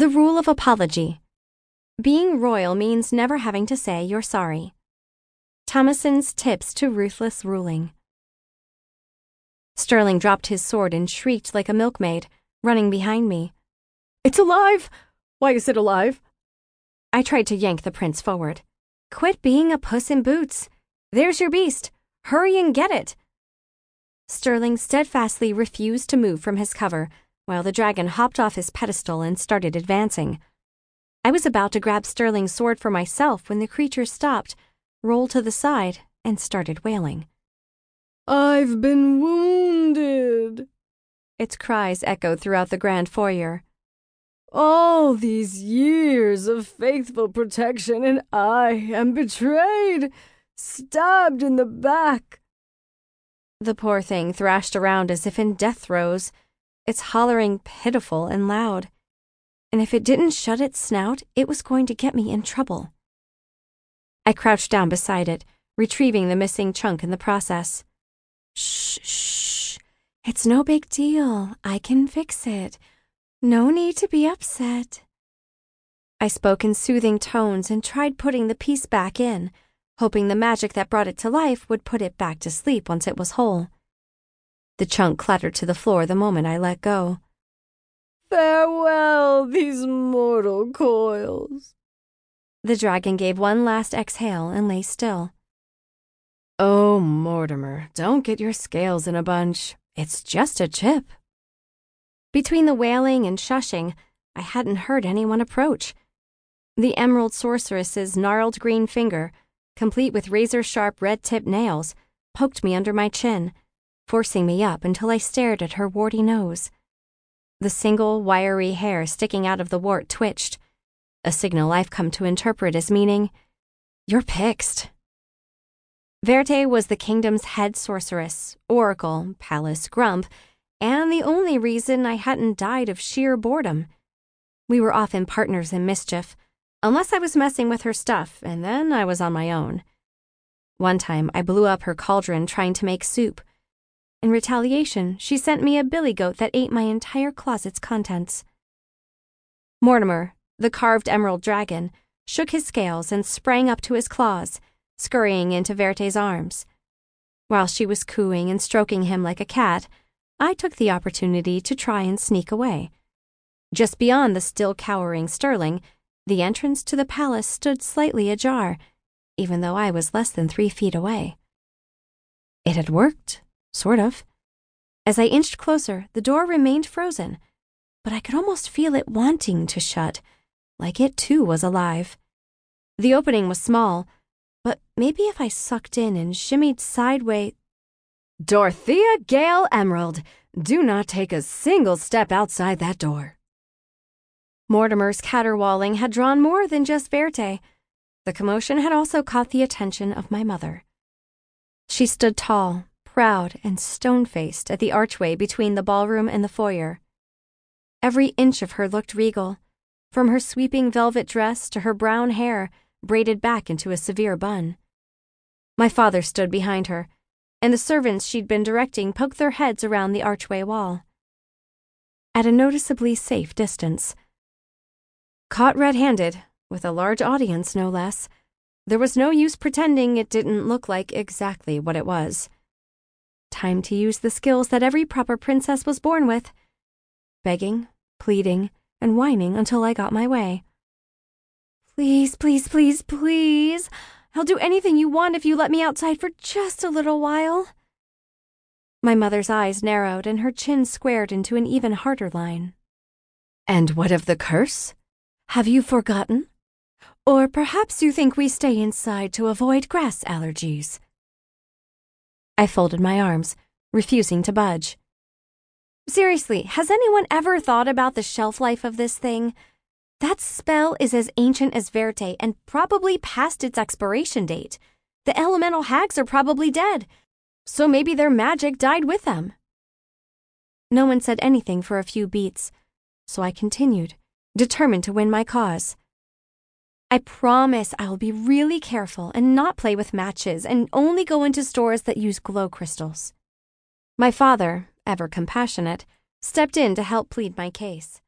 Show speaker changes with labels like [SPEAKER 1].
[SPEAKER 1] The rule of apology. Being royal means never having to say you're sorry. Thomason's tips to ruthless ruling. Sterling dropped his sword and shrieked like a milkmaid, running behind me.
[SPEAKER 2] It's alive! Why is it alive?
[SPEAKER 1] I tried to yank the prince forward. Quit being a puss in boots. There's your beast. Hurry and get it. Sterling steadfastly refused to move from his cover while the dragon hopped off his pedestal and started advancing. I was about to grab Sterling's sword for myself when the creature stopped, rolled to the side, and started wailing.
[SPEAKER 2] I've been wounded.
[SPEAKER 1] Its cries echoed throughout the grand foyer.
[SPEAKER 2] All these years of faithful protection, and I am betrayed, stabbed in the back.
[SPEAKER 1] The poor thing thrashed around as if in death throes, its hollering pitiful and loud. And if it didn't shut its snout, it was going to get me in trouble. I crouched down beside it, retrieving the missing chunk in the process. Shh, shh. It's no big deal. I can fix it. No need to be upset. I spoke in soothing tones and tried putting the piece back in, hoping the magic that brought it to life would put it back to sleep once it was whole. The chunk clattered to the floor the moment I let go.
[SPEAKER 2] Farewell, these mortal coils.
[SPEAKER 1] The dragon gave one last exhale and lay still.
[SPEAKER 2] Oh, Mortimer, don't get your scales in a bunch. It's just a chip.
[SPEAKER 1] Between the wailing and shushing, I hadn't heard anyone approach. The emerald sorceress's gnarled green finger, complete with razor sharp red tipped nails, poked me under my chin, forcing me up until I stared at her warty nose. The single, wiry hair sticking out of the wart twitched, a signal I've come to interpret as meaning, You're pixed. Verte was the kingdom's head sorceress, oracle, palace grump, and the only reason I hadn't died of sheer boredom. We were often partners in mischief, unless I was messing with her stuff, and then I was on my own. One time, I blew up her cauldron trying to make soup. In retaliation, she sent me a billy goat that ate my entire closet's contents. Mortimer, the carved emerald dragon, shook his scales and sprang up to his claws, scurrying into Verte's arms. While she was cooing and stroking him like a cat, I took the opportunity to try and sneak away. Just beyond the still cowering Sterling, the entrance to the palace stood slightly ajar, even though I was less than three feet away. It had worked, sort of. As I inched closer, the door remained frozen, but I could almost feel it wanting to shut, like it too was alive. The opening was small, but maybe if I sucked in and shimmied sideways,
[SPEAKER 2] Dorthea Gale Emerald, do not take a single step outside that door.
[SPEAKER 1] Mortimer's caterwauling had drawn more than just Verte. The commotion had also caught the attention of my mother. She stood tall, proud, and stone faced at the archway between the ballroom and the foyer. Every inch of her looked regal, from her sweeping velvet dress to her brown hair braided back into a severe bun. My father stood behind her and the servants she'd been directing poked their heads around the archway wall. At a noticeably safe distance. Caught red handed, with a large audience no less, there was no use pretending it didn't look like exactly what it was. Time to use the skills that every proper princess was born with begging, pleading, and whining until I got my way. Please, please, please, please. I'll do anything you want if you let me outside for just a little while. My mother's eyes narrowed and her chin squared into an even harder line.
[SPEAKER 2] And what of the curse?
[SPEAKER 1] Have you forgotten? Or perhaps you think we stay inside to avoid grass allergies. I folded my arms, refusing to budge. Seriously, has anyone ever thought about the shelf life of this thing? That spell is as ancient as Verte and probably past its expiration date. The elemental hags are probably dead, so maybe their magic died with them. No one said anything for a few beats, so I continued, determined to win my cause. I promise I'll be really careful and not play with matches and only go into stores that use glow crystals. My father, ever compassionate, stepped in to help plead my case.